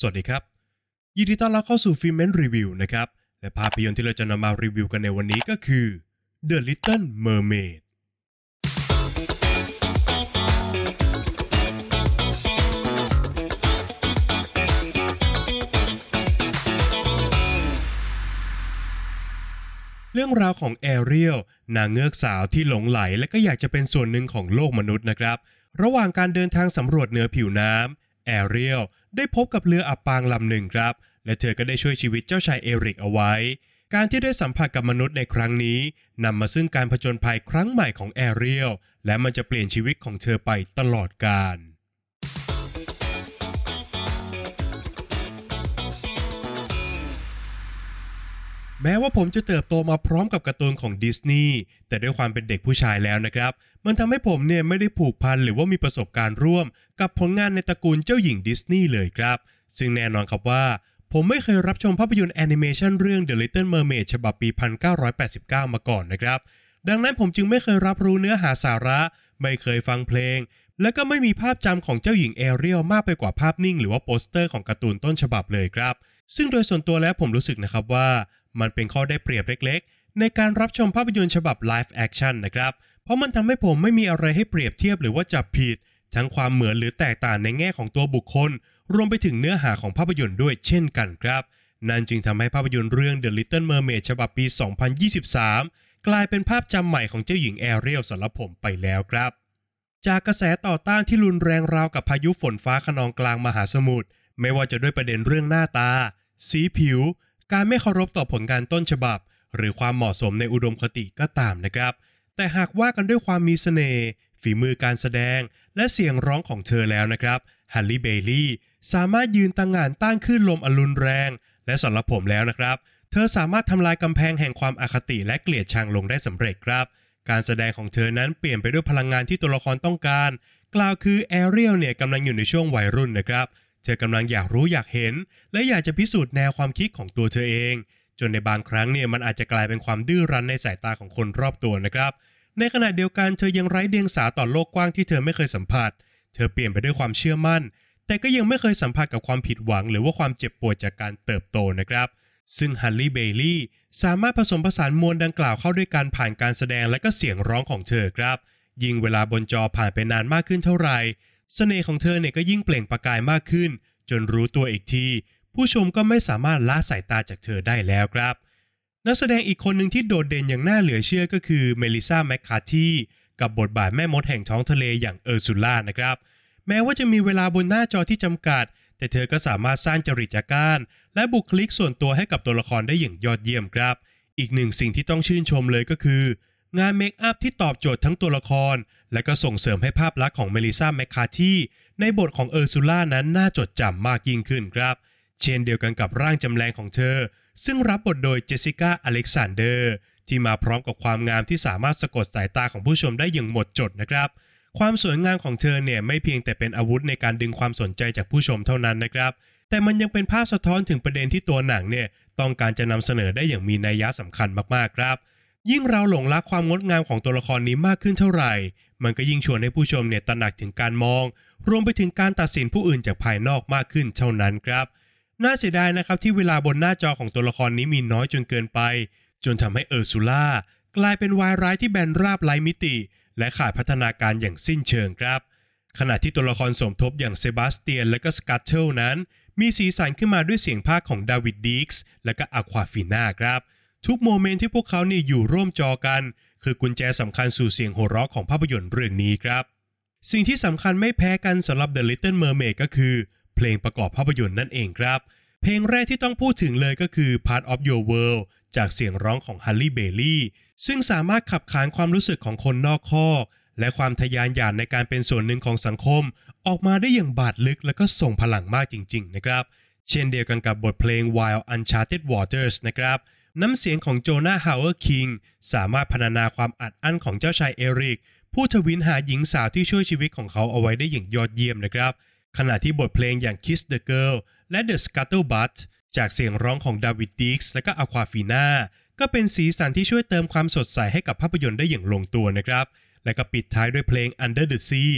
สวัสดีครับ ยินดีต้อนรับเข้าสู่ฟิล์มเมนรีวิวนะครับ และภาพยนตร์ที่เราจะนำมารีวิวกันในวันนี้ก็คือ The Little Mermaid เรื่องราวของแอเรียลนางเงือกสาวที่หลงไหลและก็อยากจะเป็นส่วนหนึ่งของโลกมนุษย์นะครับ ระหว่างการเดินทางสำรวจเหนือผิวน้ำ แอเรียลได้พบกับเรืออับปางลำหนึ่งครับ และเธอก็ได้ช่วยชีวิตเจ้าชายเอริกเอาไว้ การที่ได้สัมผัสกับมนุษย์ในครั้งนี้นำมาซึ่งการผจญภัยครั้งใหม่ของแอเรียลและมันจะเปลี่ยนชีวิตของเธอไปตลอดกาลแม้ว่าผมจะเติบโตมาพร้อมกับการ์ตูนของดิสนีย์แต่ด้วยความเป็นเด็กผู้ชายแล้วนะครับมันทำให้ผมเนี่ยไม่ได้ผูกพันหรือว่ามีประสบการณ์ร่วม กับผลงานในตระกูลเจ้าหญิงดิสนีย์เลยครับ ซึ่งแน่นอนครับว่า ผมไม่เคยรับชมภาพยนตร์แอนิเมชันเรื่อง The Little Mermaid ฉบับปี 1989 มาก่อนนะครับ ดังนั้นผมจึงไม่เคยรับรู้เนื้อหาสาระ ไม่เคยฟังเพลง และก็ไม่มีภาพจำของเจ้าหญิงแอเรียลมากไปกว่าภาพนิ่ง หรือว่าโปสเตอร์ของการ์ตูนต้นฉบับเลยครับ ซึ่งโดยส่วนตัวแล้วผมรู้สึกนะครับว่า มันเป็นข้อได้เปรียบเล็ก ๆ ในการรับชมภาพยนตร์ฉบับ Live Action นะครับ เพราะมันทำให้ผมไม่มีอะไรให้เปรียบเทียบหรือว่าจับผิด ทั้งความเหมือนหรือแตกต่างในแง่ของตัวบุคคล รวมไปถึงเนื้อหาของภาพยนตร์ด้วยเช่นกันครับ นั่นจึงทำให้ภาพยนตร์เรื่อง The Little Mermaid ฉบับปี 2023 กลายเป็นภาพจำใหม่ของเจ้าหญิงแอเรียลสำหรับผมไปแล้วครับ จากกระแสต่อต้านที่รุนแรงราวกับพายุฝนฟ้าขนองกลางมหาสมุทรไม่ว่าจะด้วยประเด็นเรื่องหน้าตา สีผิว การไม่เคารพต่อผลงานต้นฉบับ หรือความเหมาะสมในอุดมคติก็ตามนะครับ แต่หากว่ากันด้วยความมีเสน่ห์ฝีมือการแสดง และเสียงร้องของเธอแล้วนะครับฮันลี่เบลลี่สามารถยืนตั้งงานต้านคลื่นลมอรุนแรง และสำหรับผมแล้วนะครับ เธอสามารถทำลายกำแพงแห่งความอคติและเกลียดชังลงได้สำเร็จครับ การแสดงของเธอนั้นเปลี่ยนไปด้วยพลังงานที่ตัวละครต้องการ กล่าวคือแอเรียลเนี่ยกำลังอยู่ในช่วงวัยรุ่นนะครับ เธอกำลังอยากรู้อยากเห็น และอยากจะพิสูจน์แนวความคิดของตัวเธอเอง จนในบางครั้งเนี่ยมันอาจจะกลายเป็นความดื้อรั้นในสายตาของคนรอบตัวนะครับ ในขณะเดียวกันเธอยังไร้เดียงสาต่อโลกกว้างที่เธอไม่เคยสัมผัส เธอเปี่ยมไปด้วยความเชื่อมั่น แต่ก็ยังไม่เคยสัมผัสกับความผิดหวัง หรือว่าความเจ็บปวดจากการเติบโตนะครับ ซึ่งฮัลลี เบลีย์สามารถผสมผสานมวลดังกล่าวเข้าด้วยกันผ่านการแสดงและก็เสียงร้องของเธอครับ ยิ่งเวลาบนจอผ่านไปนานมากขึ้นเท่าไหร่เสน่ห์ของเธอเนี่ยก็ยิ่งเปล่งประกายมากขึ้น จนรู้ตัวอีกที ผู้ชมก็ไม่สามารถละสายตาจากเธอได้แล้วครับ นักแสดงอีกคนหนึ่งที่โดดเด่นอย่างน่าเหลือเชื่อก็คือเมลิซาแมคคาทีกับบทบาทแม่มดแห่งท้องทะเลอย่างเออร์ซูล่านะครับ แม้ว่าจะมีเวลาบนหน้าจอที่จำกัด แต่เธอก็สามารถสร้างจริตจักานและบุคลิกส่วนตัวให้กับตัวละครได้อย่างยอดเยี่ยมครับ อีกหนึ่งสิ่งที่ต้องชื่นชมเลยก็คืองานเมคอัพที่ตอบโจทย์ทั้งตัวละคร และก็ส่งเสริมให้ภาพลักษณ์ของเมลิสซาแม็กคาร์ธีในบทของเออร์ซูล่านั้นน่าจดจำมากยิ่งขึ้นครับ เช่นเดียวกันกับร่างจำแลงของเธอ ซึ่งรับบทโดยเจสสิก้าอเล็กซานเดอร์ ที่มาพร้อมกับความงามที่สามารถสะกดสายตาของผู้ชมได้อย่างหมดจดนะครับ ความสวยงามของเธอเนี่ยไม่เพียงแต่เป็นอาวุธในการดึงความสนใจจากผู้ชมเท่านั้นนะครับ แต่มันยังเป็นภาพสะท้อนถึงประเด็นที่ตัวหนังเนี่ยต้องการจะนำเสนอได้อย่างมีนัยยะสำคัญมากๆครับ ยิ่งเราหลงรักความงดงามของตัวละครนี้มากขึ้นเท่าไหร่ มันก็ยิ่งชวนให้ผู้ชมเนี่ยตระหนักถึงการมอง รวมไปถึงการตัดสินผู้อื่นจากภายนอกมากขึ้นเท่านั้นครับ น่าเสียดายนะครับที่เวลาบนหน้าจอของตัวละครนี้มีน้อยจนเกินไป จนทำให้เออร์ซูล่ากลายเป็นวายร้ายที่แบนราบไร้มิติ และขาดพัฒนาการอย่างสิ้นเชิงครับ ขณะที่ตัวละครสมทบอย่างเซบาสเตียนและก็สกัตเทิลนั้น มีสีสันขึ้นมาด้วยเสียงพากย์ของดาวีดดิกส์และก็อควาฟิน่าครับ ทุกโมเมนต์ที่พวกเขานี่อยู่ร่วมจอกัน คือกุญแจสำคัญสู่เสียงโห่ร้องของภาพยนตร์เรื่องนี้ครับ สิ่งที่สำคัญไม่แพ้กันสำหรับ The Little Mermaid ก็คือ เพลงประกอบภาพยนตร์นั่นเองครับ เพลงแรกที่ต้องพูดถึงเลยก็คือ Part of Your World จากเสียงร้องของฮัลลี เบลีย์ซึ่งสามารถขับขานความรู้สึกของคนนอกคอกและความทะยานอยากในการเป็นส่วนหนึ่งของสังคม ออกมาได้อย่างบาดลึกและก็ส่งพลังมากจริง ๆ นะครับ เช่นเดียวกันกับบทเพลง Wild Uncharted Waters นะครับน้ำเสียงของโจนาห์ ฮาวเออร์-คิงสามารถพรรณนาความอัดอั้นของเจ้าชายเอริกผู้ถวิลหาหญิงสาวที่ช่วยชีวิตของเขาเอาไว้ได้อย่างยอดเยี่ยมนะครับ ขณะที่บทเพลงอย่าง Kiss the Girl และ The Scuttlebutt จากเสียงร้องของดาวีดดิกส์และก็อควาฟิน่าก็เป็นสีสันที่ช่วยเติมความสดใสให้กับภาพยนตร์ได้อย่างลงตัวนะครับ และก็ปิดท้ายด้วยเพลง Under the Sea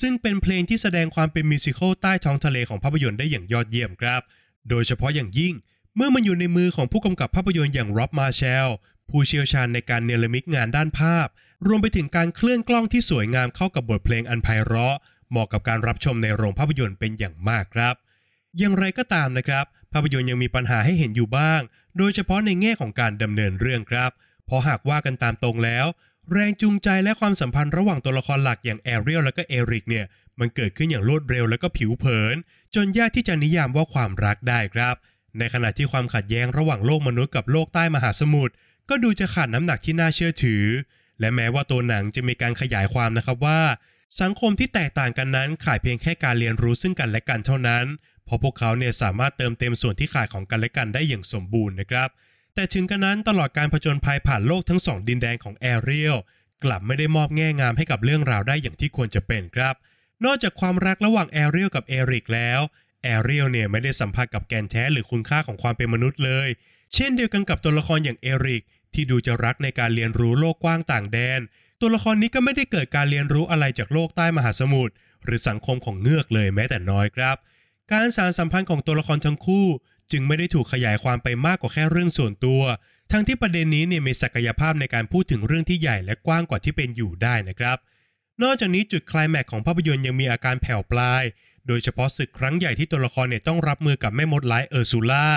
ซึ่งเป็นเพลงที่แสดงความเป็นมิวสิควลใต้ท้องทะเลของภาพยนตร์ได้อย่างยอดเยี่ยมครับ โดยเฉพาะอย่างยิ่ง เมื่อมันอยู่ในมือของผู้กำกับภาพยนตร์อย่างร็อบมาเชลผู้เชี่ยวชาญในการเนรมิตงานด้านภาพ รวมไปถึงการเคลื่อนกล้องที่สวยงามเข้ากับบทเพลงอันไพเราะ เหมาะกับการรับชมในโรงภาพยนตร์เป็นอย่างมากครับ อย่างไรก็ตามนะครับ ภาพยนตร์ยังมีปัญหาให้เห็นอยู่บ้าง โดยเฉพาะในแง่ของการดำเนินเรื่องครับ เพราะหากว่ากันตามตรงแล้ว แรงจูงใจและความสัมพันธ์ระหว่างตัวละครหลักอย่างแอเรียลและก็เอริกเนี่ยมันเกิดขึ้นอย่างรวดเร็วและก็ผิวเผิน จนยากที่จะนิยามว่าความรักได้ครับ ในขณะที่ความขัดแย้งระหว่างโลกมนุษย์กับโลกใต้มหาสมุทรก็ดูจะขาดน้ำหนักที่น่าเชื่อถือ และแม้ว่าตัวหนังจะมีการขยายความนะครับว่า สังคมที่แตกต่างกันนั้นขาดเพียงแค่การเรียนรู้ซึ่งกันและกันเท่านั้น เพราะพวกเขาเนี่ยสามารถเติมเต็มส่วนที่ขาดของกันและกันได้อย่างสมบูรณ์นะครับ แต่ถึงกระนั้นตลอดการผจญภัยผ่านโลกทั้งสองดินแดนของแอเรียลกลับไม่ได้มอบแง่งามให้กับเรื่องราวได้อย่างที่ควรจะเป็นครับ นอกจากความรักระหว่างแอเรียลกับเอริกแล้วแอเรียลเนี่ยไม่ได้สัมผัสกับแก่นแท้หรือคุณค่าของความเป็นมนุษย์เลย เช่นเดียวกันกับตัวละครอย่างเอริกที่ดูจะรักในการเรียนรู้โลกกว้างต่างแดน ตัวละครนี้ก็ไม่ได้เกิดการเรียนรู้อะไรจากโลกใต้มหาสมุทรหรือสังคมของเงือกเลยแม้แต่น้อยครับ การสารสัมพันธ์ของตัวละครทั้งคู่ จึงไม่ได้ถูกขยายความไปมากกว่าแค่เรื่องส่วนตัว ทั้งที่ประเด็นนี้เนี่ยมีศักยภาพในการพูดถึงเรื่องที่ใหญ่และกว้างกว่าที่เป็นอยู่ได้นะครับ นอกจากนี้จุดคลายแม็กของภาพยนตร์ยังมีอาการแผ่วปลาย โดยเฉพาะศึกครั้งใหญ่ที่ตัวละครเนี่ยต้องรับมือกับแม่มดร้ายเออร์ซูล่า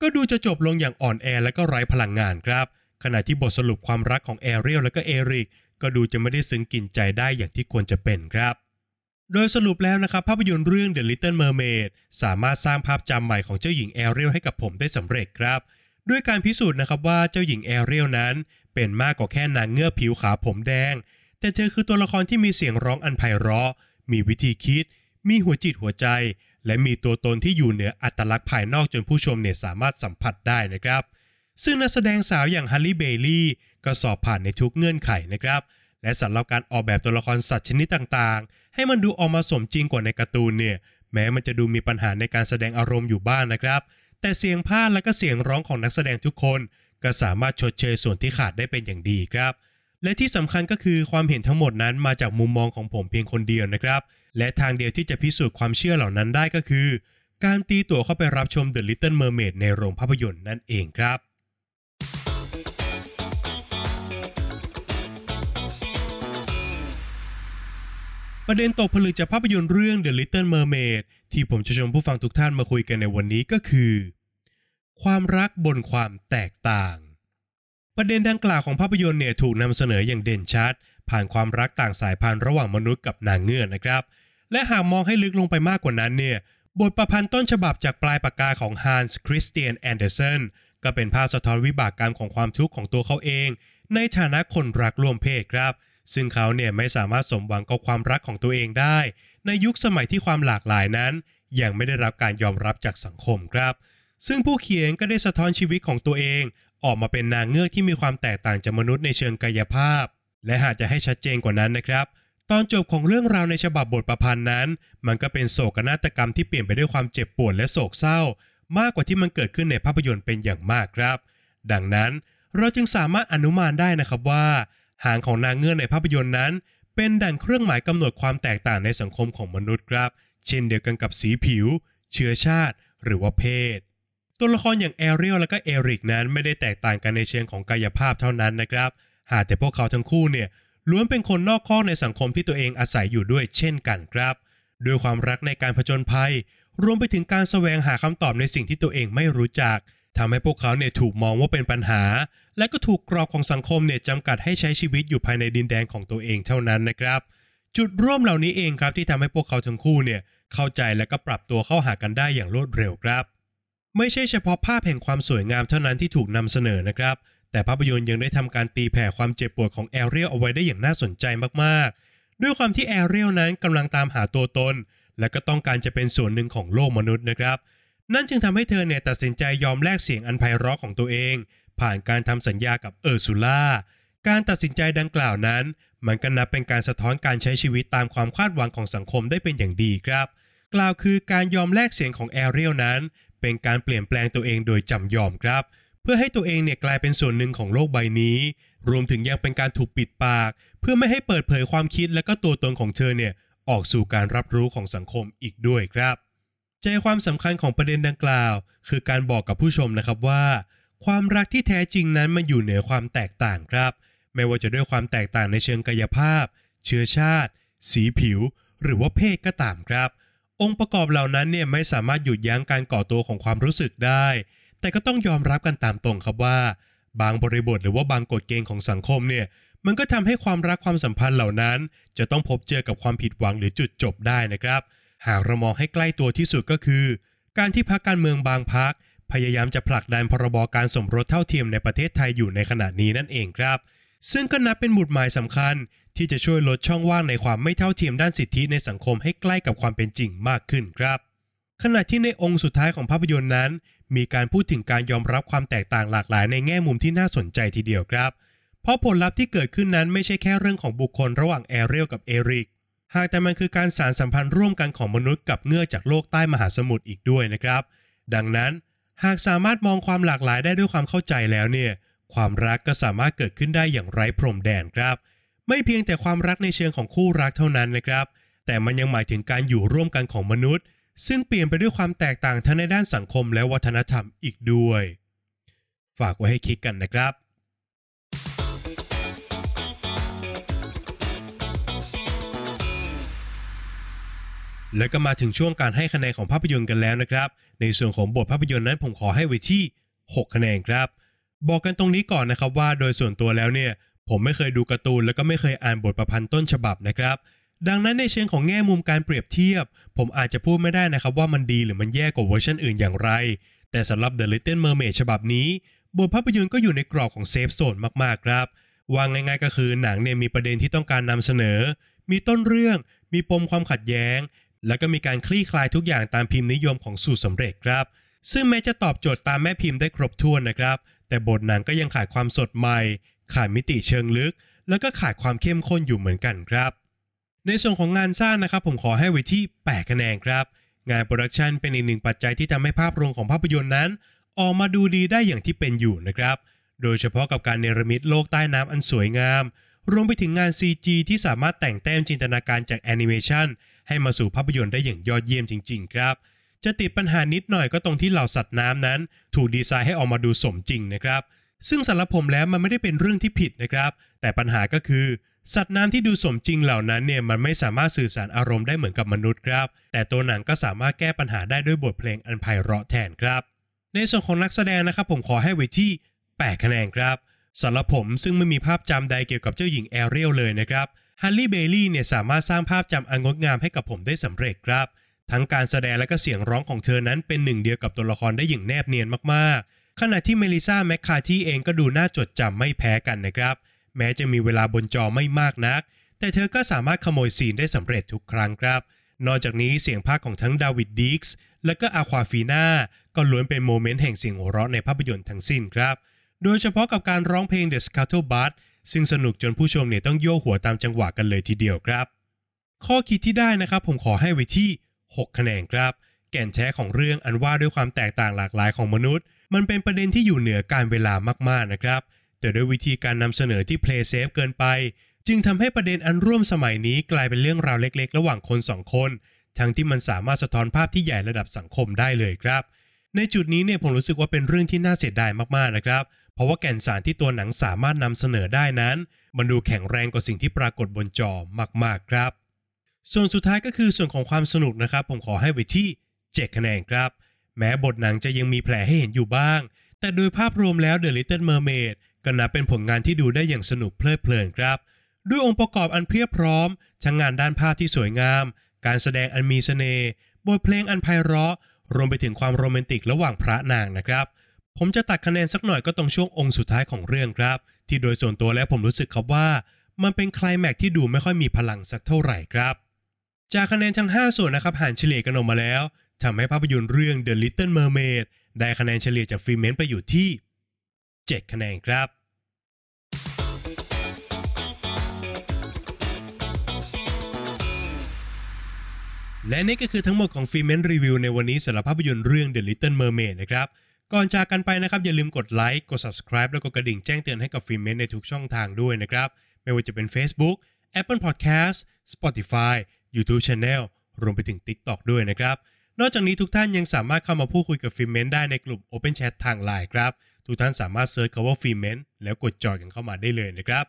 ก็ดูจะจบลงอย่างอ่อนแอและก็ไร้พลังงานครับขณะที่บทสรุปความรักของแอเรียลและก็เอริก ก็ดูจะไม่ได้ซึ้งกินใจได้อย่างที่ควรจะเป็นครับ โดยสรุปแล้วนะครับ ภาพยนตร์เรื่อง The Little Mermaid สามารถสร้างภาพจำใหม่ของเจ้าหญิงแอเรียลให้กับผมได้สำเร็จครับ ด้วยการพิสูจน์นะครับว่าเจ้าหญิงแอเรียลนั้น เป็นมากกว่าแค่นางเงือกผิวขาวผมแดง แต่เธอคือตัวละครที่มีเสียงร้องอันไพเราะ มีวิธีคิด มีหัวจิตหัวใจ และมีตัวตนที่อยู่เหนืออัตลักษณ์ภายนอกจนผู้ชมเนี่ยสามารถสัมผัสได้นะครับ ซึ่งนักแสดงสาวอย่างฮัลลี เบลีย์ก็สอบผ่านในทุกเงื่อนไขนะครับ และสำหรับการออกแบบตัวละครสัตว์ชนิดต่างๆ ให้มันดูออกมาสมจริงกว่าในการ์ตูนเนี่ยแม้มันจะดูมีปัญหาในการแสดงอารมณ์อยู่บ้างนะครับ แต่เสียงพากย์และก็เสียงร้องของนักแสดงทุกคน ก็สามารถชดเชยส่วนที่ขาดได้เป็นอย่างดีครับ และที่สำคัญก็คือความเห็นทั้งหมดนั้นมาจากมุมมองของผมเพียงคนเดียวนะครับ และทางเดียวที่จะพิสูจน์ความเชื่อเหล่านั้นได้ก็คือ การตีตั๋วเข้าไปรับชม The Little Mermaid ในโรงภาพยนตร์นั่นเองครับ ประเด็นตกผลึกจากภาพยนตร์เรื่อง The Little Mermaid ที่ผมจะชวนผู้ฟังทุกท่านมาคุยกันในวันนี้ก็คือ ความรักบนความแตกต่าง ประเด็นดังกล่าวของภาพยนตร์เนี่ยถูกนำเสนออย่างเด่นชัด ผ่านความรักต่างสายพันธุ์ระหว่างมนุษย์กับนางเงือกนะครับ และหากมองให้ลึกลงไปมากกว่านั้นเนี่ยบทประพันธ์ต้นฉบับจากปลายปากกาของฮันส์คริสเตียนแอนเดอร์สันก็เป็นภาพสะท้อนวิบากกรรมของความทุกข์ของตัวเขาเอง ในฐานะคนรักร่วมเพศครับ ซึ่งเขาเนี่ยไม่สามารถสมหวังกับความรักของตัวเองได้ ในยุคสมัยที่ความหลากหลายนั้น ยังไม่ได้รับการยอมรับจากสังคมครับ ซึ่งผู้เขียนก็ได้สะท้อนชีวิตของตัวเอง ออกมาเป็นนางเงือกที่มีความแตกต่างจากมนุษย์ในเชิงกายภาพ และหากจะให้ชัดเจนกว่านั้นนะครับ ตอนจบของเรื่องราวในฉบับบทประพันธ์นั้น มันก็เป็นโศกนาฏกรรมที่เปลี่ยนไปด้วยความเจ็บปวดและโศกเศร้า มากกว่าที่มันเกิดขึ้นในภาพยนตร์เป็นอย่างมากครับ ดังนั้นเราจึงสามารถอนุมานได้นะครับว่า หางของนางเงือกในภาพยนตร์นั้น เป็นดั่งเครื่องหมายกำหนดความแตกต่างในสังคมของมนุษย์ครับ เช่นเดียวกันกับสีผิว เชื้อชาติ หรือว่าเพศ ตัวละครอย่างแอเรียลและก็เอริกนั้นไม่ได้แตกต่างกันในเชิงของกายภาพเท่านั้นนะครับ หากแต่พวกเขาทั้งคู่เนี่ยล้วนเป็นคนนอกข้อในสังคมที่ตัวเองอาศัยอยู่ด้วยเช่นกันครับ ด้วยความรักในการผจญภัย รวมไปถึงการแสวงหาคำตอบในสิ่งที่ตัวเองไม่รู้จัก ทำให้พวกเขาเนี่ยถูกมองว่าเป็นปัญหา และก็ถูกกรอบของสังคมเนี่ยจำกัดให้ใช้ชีวิตอยู่ภายในดินแดนของตัวเองเท่านั้นนะครับ จุดร่วมเหล่านี้เองครับที่ทำให้พวกเขาทั้งคู่เนี่ยเข้าใจและก็ปรับตัวเข้าหากันได้อย่างรวดเร็วครับ ไม่ใช่เฉพาะภาพแห่งความสวยงามเท่านั้นที่ถูกนำเสนอนะครับ แต่ภาพยนตร์ยังได้ทำการตีแผ่ความเจ็บปวดของแอเรียลเอาไว้ได้อย่างน่าสนใจมากๆ ด้วยความที่แอเรียลนั้นกำลังตามหาตัวตน และก็ต้องการจะเป็นส่วนหนึ่งของโลกมนุษย์นะครับ นั่นจึงทำให้เธอเนี่ยตัดสินใจยอมแลกเสียงอันไพเราะของตัวเอง ผ่านการทำสัญญากับเออร์ซูล่าการตัดสินใจดังกล่าวนั้น มันก็นับเป็นการสะท้อนการใช้ชีวิตตามความคาดหวังของสังคมได้เป็นอย่างดีครับ กล่าวคือการยอมแลกเสียงของแอเรียลนั้น เป็นการเปลี่ยนแปลงตัวเองโดยจำยอมครับ เพื่อให้ตัวเองเนี่ยกลายเป็นส่วนหนึ่งของโลกใบนี้ รวมถึงยังเป็นการถูกปิดปาก เพื่อไม่ให้เปิดเผยความคิดและก็ตัวตนของเธอเนี่ยออกสู่การรับรู้ของสังคมอีกด้วยครับ ใจความสำคัญของประเด็นดังกล่าว คือการบอกกับผู้ชมนะครับว่า ความรักที่แท้จริงนั้นมันอยู่เหนือความแตกต่างครับ ไม่ว่าจะด้วยความแตกต่างในเชิงกายภาพ เชื้อชาติ สีผิว หรือว่าเพศก็ตามครับ องค์ประกอบเหล่านั้นเนี่ยไม่สามารถหยุดยั้งการก่อตัวของความรู้สึกได้ แต่ก็ต้องยอมรับกันตามตรงครับว่า บางบริบทหรือว่าบางกฎเกณฑ์ของสังคมเนี่ยมันก็ทำให้ความรักความสัมพันธ์เหล่านั้น จะต้องพบเจอกับความผิดหวังหรือจุดจบได้นะครับ หากเรามองให้ใกล้ตัวที่สุดก็คือ การที่พักการเมืองบางพักพยายามจะผลักดันพรบการสมรสเท่าเทียมในประเทศไทยอยู่ในขณะนี้นั่นเองครับ ซึ่งก็นับเป็นหมุดหมายสำคัญ ที่จะช่วยลดช่องว่างในความไม่เท่าเทียมด้านสิทธิในสังคมให้ใกล้กับความเป็นจริงมากขึ้นครับ ขณะที่ในองค์สุดท้ายของภาพยนตร์นั้น มีการพูดถึงการยอมรับความแตกต่างหลากหลายในแง่มุมที่น่าสนใจทีเดียวครับ เพราะผลลัพธ์ที่เกิดขึ้นนั้นไม่ใช่แค่เรื่องของบุคคลระหว่างแอเรียลกับเอริก หากแต่มันคือการสารสัมพันธ์ร่วมกันของมนุษย์กับเงือกจากโลกใต้มหาสมุทรอีกด้วยนะครับ ดังนั้นหากสามารถมองความหลากหลายได้ด้วยความเข้าใจแล้วเนี่ยความรักก็สามารถเกิดขึ้นได้อย่างไร้พรมแดนครับ ไม่เพียงแต่ความรักในเชิงของคู่รักเท่านั้นนะครับ แต่มันยังหมายถึงการอยู่ร่วมกันของมนุษย์ ซึ่งเปลี่ยนไปด้วยความแตกต่างทั้งในด้านสังคมและวัฒนธรรมอีกด้วย ฝากไว้ให้คิดกันนะครับ และก็มาถึงช่วงการให้คะแนนของภาพยนตร์กันแล้วนะครับ ในส่วนของบทภาพยนตร์นั้นผมขอให้ไว้ที่ 6 คะแนนครับ บอกกันตรงนี้ก่อนนะครับว่าโดยส่วนตัวแล้วเนี่ย ผมไม่เคยดูการ์ตูนแล้วก็ไม่เคยอ่านบทประพันธ์ต้นฉบับนะครับ ดังนั้นในเชิงของแง่มุมการเปรียบเทียบ ผมอาจจะพูดไม่ได้นะครับว่ามันดีหรือมันแย่กว่าเวอร์ชันอื่นอย่างไร แต่สำหรับ The Little Mermaid ฉบับนี้ บทภาพยนตร์ก็อยู่ในกรอบของเซฟโซนมากๆครับว่าง่ายๆก็คือหนังเนี่ยมีประเด็นที่ต้องการนำเสนอ มีต้นเรื่อง มีปมความขัดแย้ง แล้วก็มีการคลี่คลายทุกอย่างตามพิมพ์นิยมของสูตรสำเร็จครับ ซึ่งแม้จะตอบโจทย์ตามแม่พิมพ์ได้ครบถ้วนนะครับ แต่บทหนังก็ยังขาดความสดใหม่ ขาดมิติเชิงลึก แล้วก็ขาดความเข้มข้นอยู่เหมือนกันครับ ในส่วนของงานสร้างนะครับ ผมขอให้ไว้ที่ 8 คะแนนครับ งาน production เป็นอีกหนึ่งปัจจัยที่ทำให้ภาพรวมของภาพยนตร์นั้น ออกมาดูดีได้อย่างที่เป็นอยู่นะครับ โดยเฉพาะกับการเนรมิตโลกใต้น้ำอันสวยงาม รวมไปถึงงาน CG ที่สามารถแต่งแต้มจินตนาการจากแอนิเมชันให้มาสู่ภาพยนตร์ได้อย่างยอดเยี่ยมจริง ๆ ครับ จะติดปัญหานิดหน่อยก็ตรงที่เหล่าสัตว์น้ำนั้น ถูกดีไซน์ให้ออกมาดูสมจริงนะครับ ซึ่งสำหรับผมแล้วมันไม่ได้เป็นเรื่องที่ผิดนะครับ แต่ปัญหาก็คือ สัตว์น้ำที่ดูสมจริงเหล่านั้นเนี่ยมันไม่สามารถสื่อสารอารมณ์ได้เหมือนกับมนุษย์ครับ แต่ตัวหนังก็สามารถแก้ปัญหาได้ด้วยบทเพลงอันไพเราะแทนครับ ในส่วนของนักแสดงนะครับผมขอให้ไว้ที่ 8 คะแนนครับ สำหรับผมซึ่งไม่มีภาพจำใดเกี่ยวกับเจ้าหญิงแอเรียลเลยนะครับฮัลลี เบลีย์เนี่ยสามารถสร้างภาพจำอันงดงามให้กับผมได้สำเร็จครับ ทั้งการแสดงและก็เสียงร้องของเธอนั้นเป็นหนึ่งเดียวกับตัวละครได้อย่างแนบเนียนมากๆ ขณะที่เมลิสซาแมคคาร์ธีย์เองก็ดูน่าจดจำไม่แพ้กันนะครับ แม้จะมีเวลาบนจอไม่มากนัก แต่เธอก็สามารถขโมยซีนได้สำเร็จทุกครั้งครับนอกจากนี้เสียงพากย์ของทั้งเดวีดดิกส์และก็อาควาฟีนาก็ล้วนเป็นโมเมนต์แห่งเสียงหัวเราะในภาพยนตร์ทั้งสิ้นครับ โดยเฉพาะกับการร้องเพลง The Scuttlebutt ซึ่งสนุกจนผู้ชมเนี่ยต้องโยกหัวตามจังหวะกันเลยทีเดียวครับ ข้อคิดที่ได้นะครับผมขอให้ไว้ที่ 6 คะแนนครับ แก่นแท้ของเรื่องอันว่าด้วยความแตกต่างหลากหลายของมนุษย์ มันเป็นประเด็นที่อยู่เหนือการเวลามากๆนะครับ แต่ด้วยวิธีการนำเสนอที่ play safe เกินไป จึงทำให้ประเด็นอันร่วมสมัยนี้กลายเป็นเรื่องราวเล็ก ๆ ระหว่างคนสองคน ทั้งที่มันสามารถสะท้อนภาพที่ใหญ่ระดับสังคมได้เลยครับในจุดนี้เนี่ยผมรู้สึกว่าเป็นเรื่องที่น่าเสียดายมากๆนะครับ เพราะว่าแก่นสารที่ตัวหนังสามารถนำเสนอได้นั้น มันดูแข็งแรงกว่าสิ่งที่ปรากฏบนจอมากๆครับ ส่วนสุดท้ายก็คือส่วนของความสนุกนะครับ ผมขอให้ไว้ที่ 7 คะแนนครับ แม้บทหนังจะยังมีแผลให้เห็นอยู่บ้าง แต่โดยภาพรวมแล้ว The Little Mermaid ก็นับเป็นผลงานที่ดูได้อย่างสนุกเพลิดเพลินครับ ด้วยองค์ประกอบอันเพียบพร้อม ทั้งงานด้านภาพที่สวยงาม การแสดงอันมีเสน่ห์บทเพลงอันไพเราะ รวมไปถึงความโรแมนติกระหว่างพระนางนะครับ ผมจะตัดคะแนนสักหน่อยก็ตรงช่วงองค์สุดท้ายของเรื่องครับ ที่โดยส่วนตัวแล้วผมรู้สึกครับว่า มันเป็นไคลแม็กซ์ที่ดูไม่ค่อยมีพลังสักเท่าไหร่ครับ จากคะแนนทั้ง 5 ส่วนนะครับหารเฉลี่ยกันออกมาแล้วทำให้ภาพยนตร์เรื่อง The Little Mermaid ได้คะแนนเฉลี่ยจากฟิเมนไปอยู่ที่ 7 คะแนนครับและนี่ก็คือทั้งหมดของฟิเมนรีวิวในวันนี้สำหรับภาพยนตร์เรื่อง The Little Mermaid นะครับ ก่อนจากกันไปนะครับ อย่าลืมกดไลค์กด subscribe แล้วก็กระดิ่งแจ้งเตือนให้กับฟิเมนในทุกช่องทางด้วยนะครับ ไม่ว่าจะเป็น Facebook Apple Podcast Spotify YouTube Channel รวมไปถึง TikTok ด้วยนะครับ นอกจากนี้ทุกท่านยังสามารถเข้ามาพูดคุยกับ Filmment ได้ในกลุ่ม Open Chat ทางไลน์ครับ ทุกท่านสามารถ search คำว่า Filmment แล้วกด join กันเข้ามาได้เลยนะครับ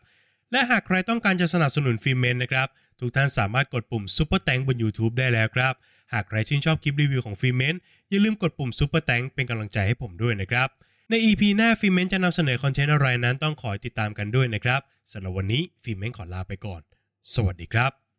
และหากใครต้องการจะสนับสนุน Filmment นะครับ ทุกท่านสามารถกดปุ่ม Super Thanks บน YouTube ได้แล้วครับ หากใครชื่นชอบคลิปรีวิวของ Filmment อย่าลืมกดปุ่ม Super Thanks เป็นกำลังใจให้ผมด้วยนะครับ ใน EP หน้า Filmment จะนำเสนอคอนเทนต์อะไรนั้นต้องขอติดตามกันด้วยนะครับสำหรับวันนี้ Filmment ขอลาไปก่อน สวัสดีครับ